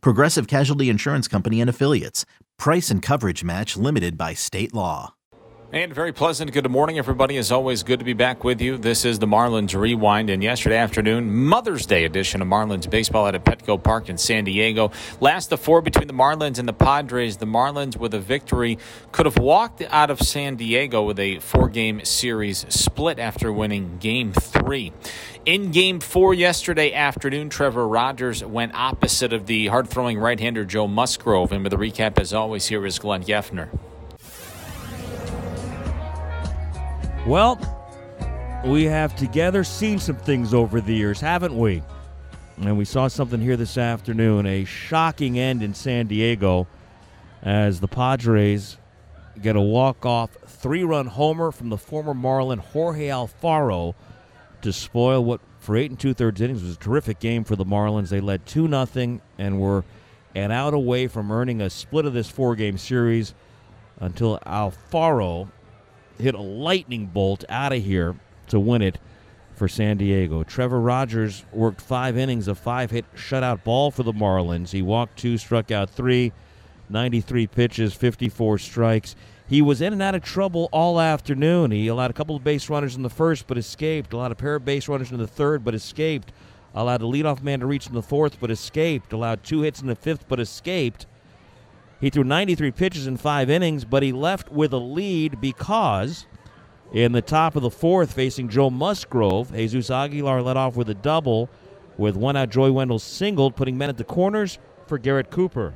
Progressive Casualty Insurance Company and Affiliates. Price and coverage match limited by state law. And very pleasant good morning, everybody. As always, good to be back with you. This is the Marlins Rewind. And yesterday afternoon, Mother's Day edition of Marlins Baseball at Petco Park in San Diego. Last of four between the Marlins and the Padres. The Marlins, with a victory, could have walked out of San Diego with a four game series split after winning game three. In game four yesterday afternoon, Trevor Rogers went opposite of the hard throwing right hander Joe Musgrove. And with a recap, as always, here is Glenn Geffner. Well, we have together seen some things over the years, haven't we? And we saw something here this afternoon a shocking end in San Diego as the Padres get a walk off three run homer from the former Marlin Jorge Alfaro to spoil what, for eight and two thirds innings, was a terrific game for the Marlins. They led two nothing and were an out away from earning a split of this four game series until Alfaro hit a lightning bolt out of here to win it for San Diego. Trevor Rogers worked five innings of five hit shutout ball for the Marlins. He walked two, struck out three, 93 pitches, 54 strikes. He was in and out of trouble all afternoon. He allowed a couple of base runners in the first, but escaped. Allowed a pair of base runners in the third, but escaped. Allowed a leadoff man to reach in the fourth, but escaped. Allowed two hits in the fifth, but escaped. He threw 93 pitches in five innings, but he left with a lead because in the top of the fourth, facing Joe Musgrove, Jesus Aguilar led off with a double, with one out. Joey Wendle singled, putting men at the corners for Garrett Cooper.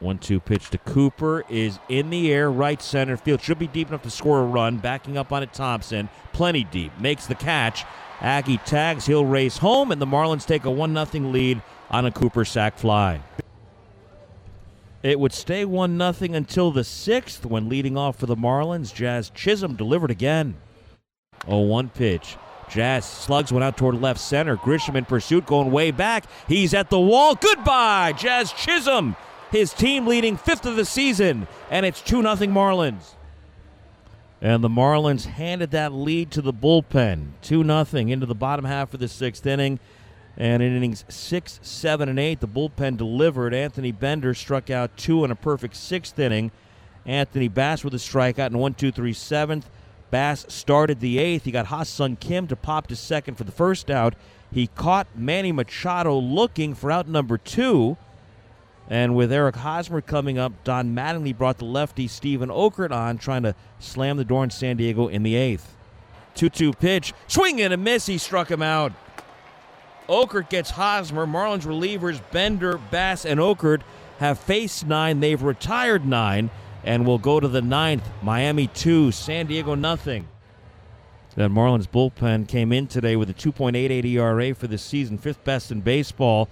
One two pitch to Cooper is in the air, right center field. Should be deep enough to score a run. Backing up on it, Thompson. Plenty deep. Makes the catch. Aggie tags. He'll race home, and the Marlins take a 1 0 lead on a Cooper sac fly. It would stay 1 0 until the sixth when leading off for the Marlins. Jazz Chisholm delivered again. 0 1 pitch. Jazz slugs one out toward left center. Grisham in pursuit going way back. He's at the wall. Goodbye, Jazz Chisholm. His team leading fifth of the season, and it's 2 0 Marlins. And the Marlins handed that lead to the bullpen. 2 0 into the bottom half of the sixth inning. And in innings six, seven, and eight, the bullpen delivered. Anthony Bender struck out two in a perfect sixth inning. Anthony Bass with a strikeout in one, two, three, seventh. Bass started the eighth. He got Ha-Seong Kim to pop to second for the first out. He caught Manny Machado looking for out number two. And with Eric Hosmer coming up, Don Mattingly brought the lefty Steven Okert on, trying to slam the door in San Diego in the eighth. 2 2 pitch. Swing and a miss. He struck him out. Okert gets Hosmer. Marlins relievers Bender, Bass, and Okert have faced nine. They've retired nine and will go to the ninth. Miami two, San Diego nothing. That Marlins bullpen came in today with a 2.88 ERA for the season, fifth best in baseball.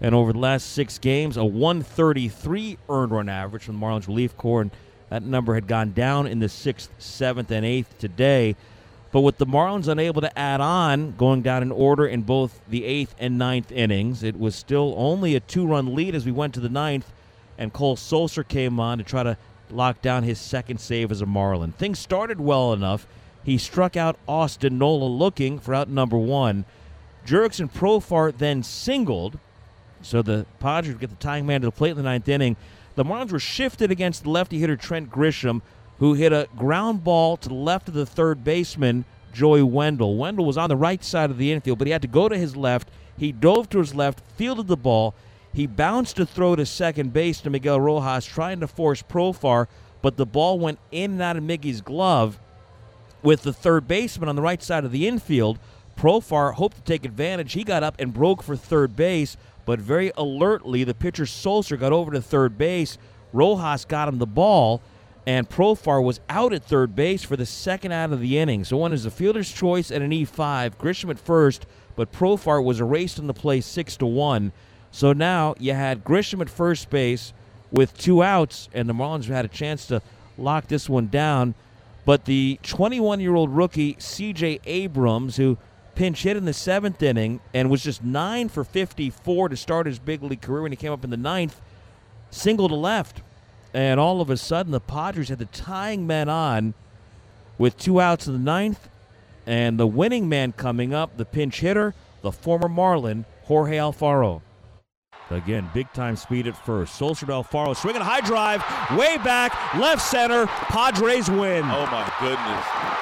And over the last six games, a 133 earned run average from the Marlins relief corps. And that number had gone down in the sixth, seventh, and eighth today. But with the Marlins unable to add on, going down in order in both the eighth and ninth innings, it was still only a two run lead as we went to the ninth, and Cole Sulser came on to try to lock down his second save as a Marlin. Things started well enough. He struck out Austin Nola looking for out number one. Jurickson Profar then singled, so the Padres would get the tying man to the plate in the ninth inning. The Marlins were shifted against the lefty hitter Trent Grisham, who hit a ground ball to the left of the third baseman, Joey Wendle. Wendle was on the right side of the infield, but he had to go to his left. He dove to his left, fielded the ball. He bounced to throw to second base to Miguel Rojas, trying to force Profar, but the ball went in and out of Miggy's glove with the third baseman on the right side of the infield. Profar hoped to take advantage. He got up and broke for third base, but very alertly, the pitcher Sulser got over to third base. Rojas got him the ball and Profar was out at third base for the second out of the inning. So one is a fielder's choice and an E5. Grisham at first, but Profar was erased in the play six to one. So now you had Grisham at first base, with two outs, and the Marlins had a chance to lock this one down. But the 21 year old rookie, CJ Abrams, who pinch hit in the seventh inning and was just 9 for 54 to start his big league career when he came up in the ninth, single to left. And all of a sudden, the Padres had the tying man on with two outs in the ninth. And the winning man coming up, the pinch hitter, the former Marlin, Jorge Alfaro. Again, big time speed at first. Sulser Alfaro swinging a high drive, way back, left center. Padres win. Oh my goodness.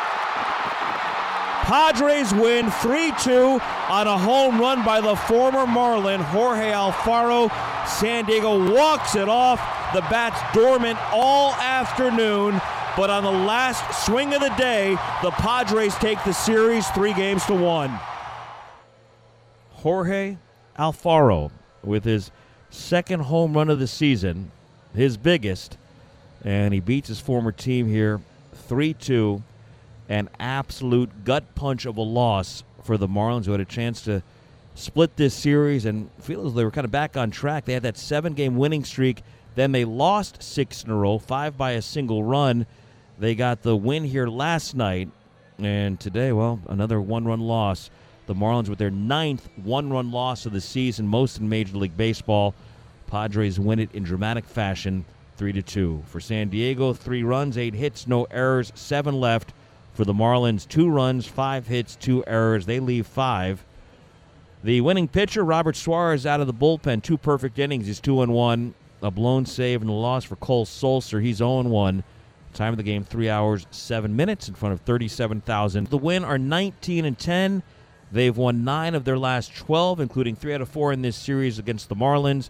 Padres win 3 2 on a home run by the former Marlin, Jorge Alfaro. San Diego walks it off. The bat's dormant all afternoon, but on the last swing of the day, the Padres take the series three games to one. Jorge Alfaro with his second home run of the season, his biggest, and he beats his former team here 3 2. An absolute gut punch of a loss for the Marlins, who had a chance to split this series and feel as they were kind of back on track. They had that seven game winning streak. Then they lost six in a row, five by a single run. They got the win here last night. And today, well, another one run loss. The Marlins with their ninth one run loss of the season, most in Major League Baseball. Padres win it in dramatic fashion, 3 to 2. For San Diego, three runs, eight hits, no errors, seven left. For the Marlins, two runs, five hits, two errors. They leave five. The winning pitcher, Robert Suarez, out of the bullpen, two perfect innings. He's 2 and 1. A blown save and a loss for Cole Sulser. He's 0 1. Time of the game, 3 hours, 7 minutes in front of 37,000. The win are 19 and 10. They've won nine of their last 12, including three out of four in this series against the Marlins.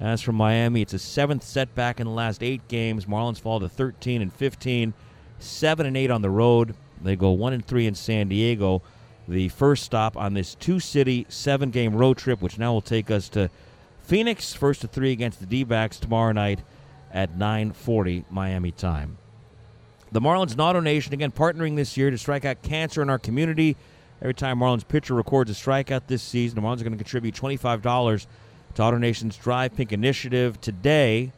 As for Miami, it's a seventh setback in the last eight games. Marlins fall to 13 and 15, seven and eight on the road. They go one and three in San Diego. The first stop on this two-city, seven-game road trip, which now will take us to Phoenix, first to three against the D-backs tomorrow night at 9:40 Miami time. The Marlins AutoNation again partnering this year to strike out cancer in our community. Every time Marlins pitcher records a strikeout this season, the Marlins are going to contribute $25 to AutoNation's Drive Pink initiative. Today,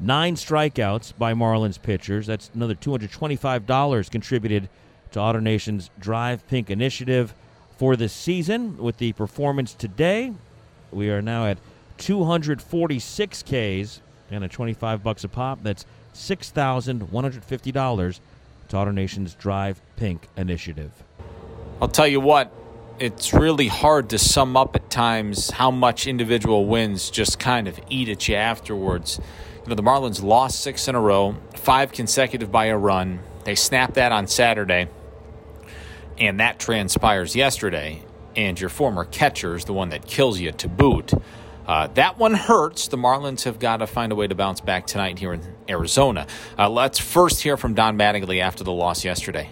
nine strikeouts by Marlins pitchers. That's another $225 contributed to AutoNation's Drive Pink initiative for this season. With the performance today, we are now at 246 Ks and at 25 bucks a pop. That's $6,150 to AutoNation's Drive Pink initiative. I'll tell you what, it's really hard to sum up at times how much individual wins just kind of eat at you afterwards. Know, the Marlins lost six in a row, five consecutive by a run. They snapped that on Saturday, and that transpires yesterday. And your former catcher is the one that kills you to boot. Uh, that one hurts. The Marlins have got to find a way to bounce back tonight here in Arizona. Uh, let's first hear from Don Mattingly after the loss yesterday.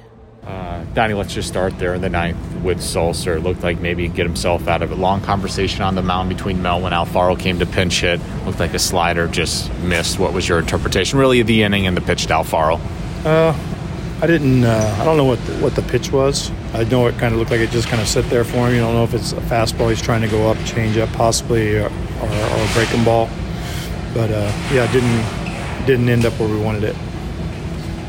Uh, Donnie, let's just start there in the ninth with Sulser. Looked like maybe get himself out of it. Long conversation on the mound between Mel when Alfaro came to pinch hit. Looked like a slider just missed. What was your interpretation? Really, the inning and the pitch to Alfaro? Uh, I didn't. Uh, I don't know what the, what the pitch was. I know it kind of looked like it just kind of sit there for him. You don't know if it's a fastball he's trying to go up, change up, possibly, or, or, or a breaking ball. But uh, yeah, didn't didn't end up where we wanted it.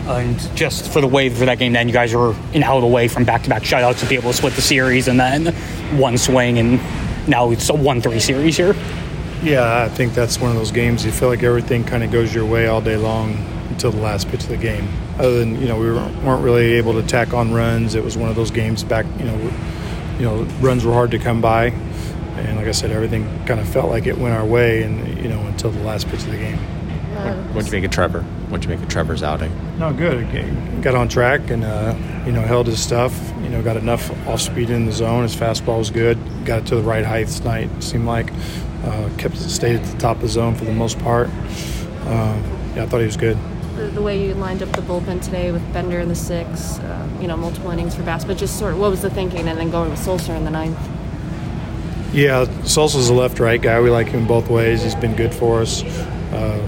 And just for the way for that game, then you guys were an out away from back-to-back shutouts to be able to split the series, and then one swing, and now it's a one-three series here. Yeah, I think that's one of those games you feel like everything kind of goes your way all day long until the last pitch of the game. Other than you know we weren't really able to tack on runs. It was one of those games back. You know, you know runs were hard to come by, and like I said, everything kind of felt like it went our way, and you know until the last pitch of the game. What do you make of Trevor? What'd you make of Trevor's outing? No, good. Got on track and uh, you know held his stuff. You know, got enough off speed in the zone. His fastball was good. Got it to the right height tonight. Seemed like uh, kept stayed at the top of the zone for the most part. Uh, yeah, I thought he was good. The, the, way you lined up the bullpen today with Bender in the six, uh, you know, multiple innings for Bass, but just sort of what was the thinking, and then going with Sulser in the ninth. Yeah, Sulser's a left-right guy. We like him both ways. He's been good for us. Uh,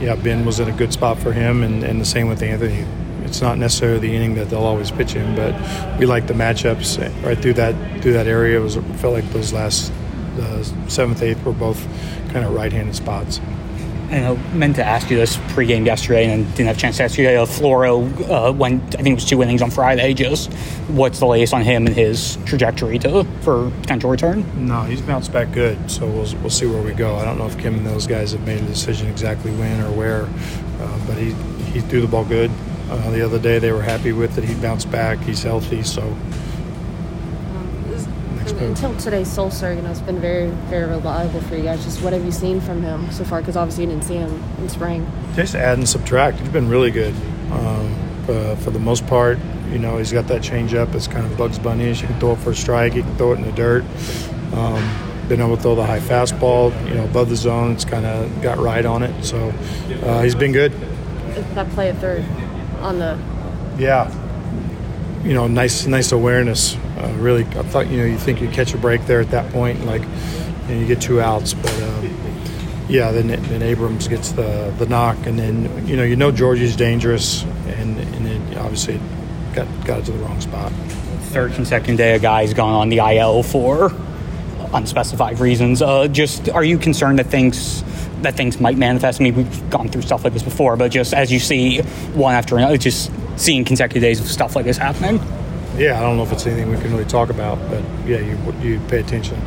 yeah, Ben was in a good spot for him, and, and the same with Anthony. It's not necessarily the inning that they'll always pitch him, but we like the matchups eh, right through that through that area. It was felt like those last seventh, eighth were both kind of right-handed spots. And I meant to ask you this pregame yesterday and didn't have a chance to ask you. Uh, Floro uh, went, I think it was two innings on Friday. Just what's the latest on him and his trajectory to for potential return? No, he's bounced back good, so we'll, we'll see where we go. I don't know if Kim and those guys have made a decision exactly when or where, uh, but he, he threw the ball good. Uh, the other day they were happy with it. He bounced back. He's healthy, so until today, Sulser, you know, it's been very, very reliable for you guys. Just what have you seen from him so far? Because obviously you didn't see him in spring. Just add and subtract. He's been really good. Um, uh, for the most part, you know, he's got that change up. It's kind of Bugs Bunny-ish. You can throw it for a strike. You can throw it in the dirt. Um, been able to throw the high fastball, you know, above the zone. It's kind of got right on it. So uh, he's been good. That play at third on the. Yeah. You know, nice, nice awareness. Uh, really, I thought you know you think you catch a break there at that point, like you, know, you get two outs, but uh, yeah, then then Abrams gets the the knock, and then you know you know Georgie's dangerous, and and it obviously got got it to the wrong spot. Third consecutive day, a guy's gone on the IL for unspecified reasons. Uh, just are you concerned that things that things might manifest? I mean, we've gone through stuff like this before, but just as you see one after another, just seeing consecutive days of stuff like this happening yeah, I don't know if it's anything we can really talk about, but yeah, you you pay attention.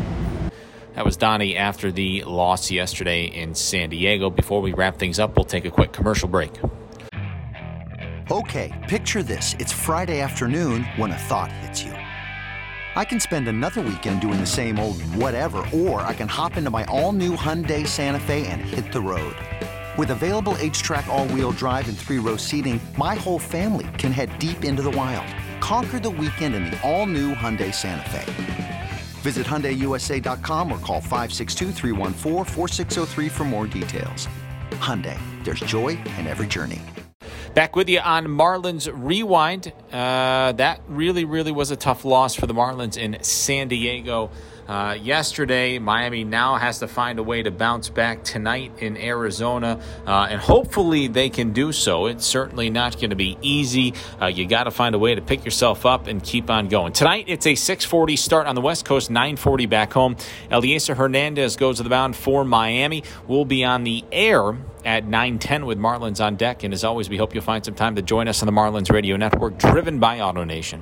That was Donnie after the loss yesterday in San Diego. Before we wrap things up, we'll take a quick commercial break. Okay, picture this. It's Friday afternoon when a thought hits you. I can spend another weekend doing the same old whatever, or I can hop into my all new Hyundai Santa Fe and hit the road. With available HTRAC, all wheel drive, and three row seating, my whole family can head deep into the wild Conquer the weekend in the all-new Hyundai Santa Fe. Visit HyundaiUSA.com or call 562 for more details. Hyundai, there's joy in every journey. Back with you on Marlins Rewind. Uh, that really, really was a tough loss for the Marlins in San Diego. Uh, yesterday, Miami now has to find a way to bounce back tonight in Arizona, uh, and hopefully they can do so. It's certainly not going to be easy. Uh, you got to find a way to pick yourself up and keep on going. Tonight, it's a 6:40 start on the West Coast, 9:40 back home. Elieser Hernandez goes to the mound for Miami. We'll be on the air at 9:10 with Marlins on deck, and as always, we hope you'll find some time to join us on the Marlins Radio Network, driven by AutoNation.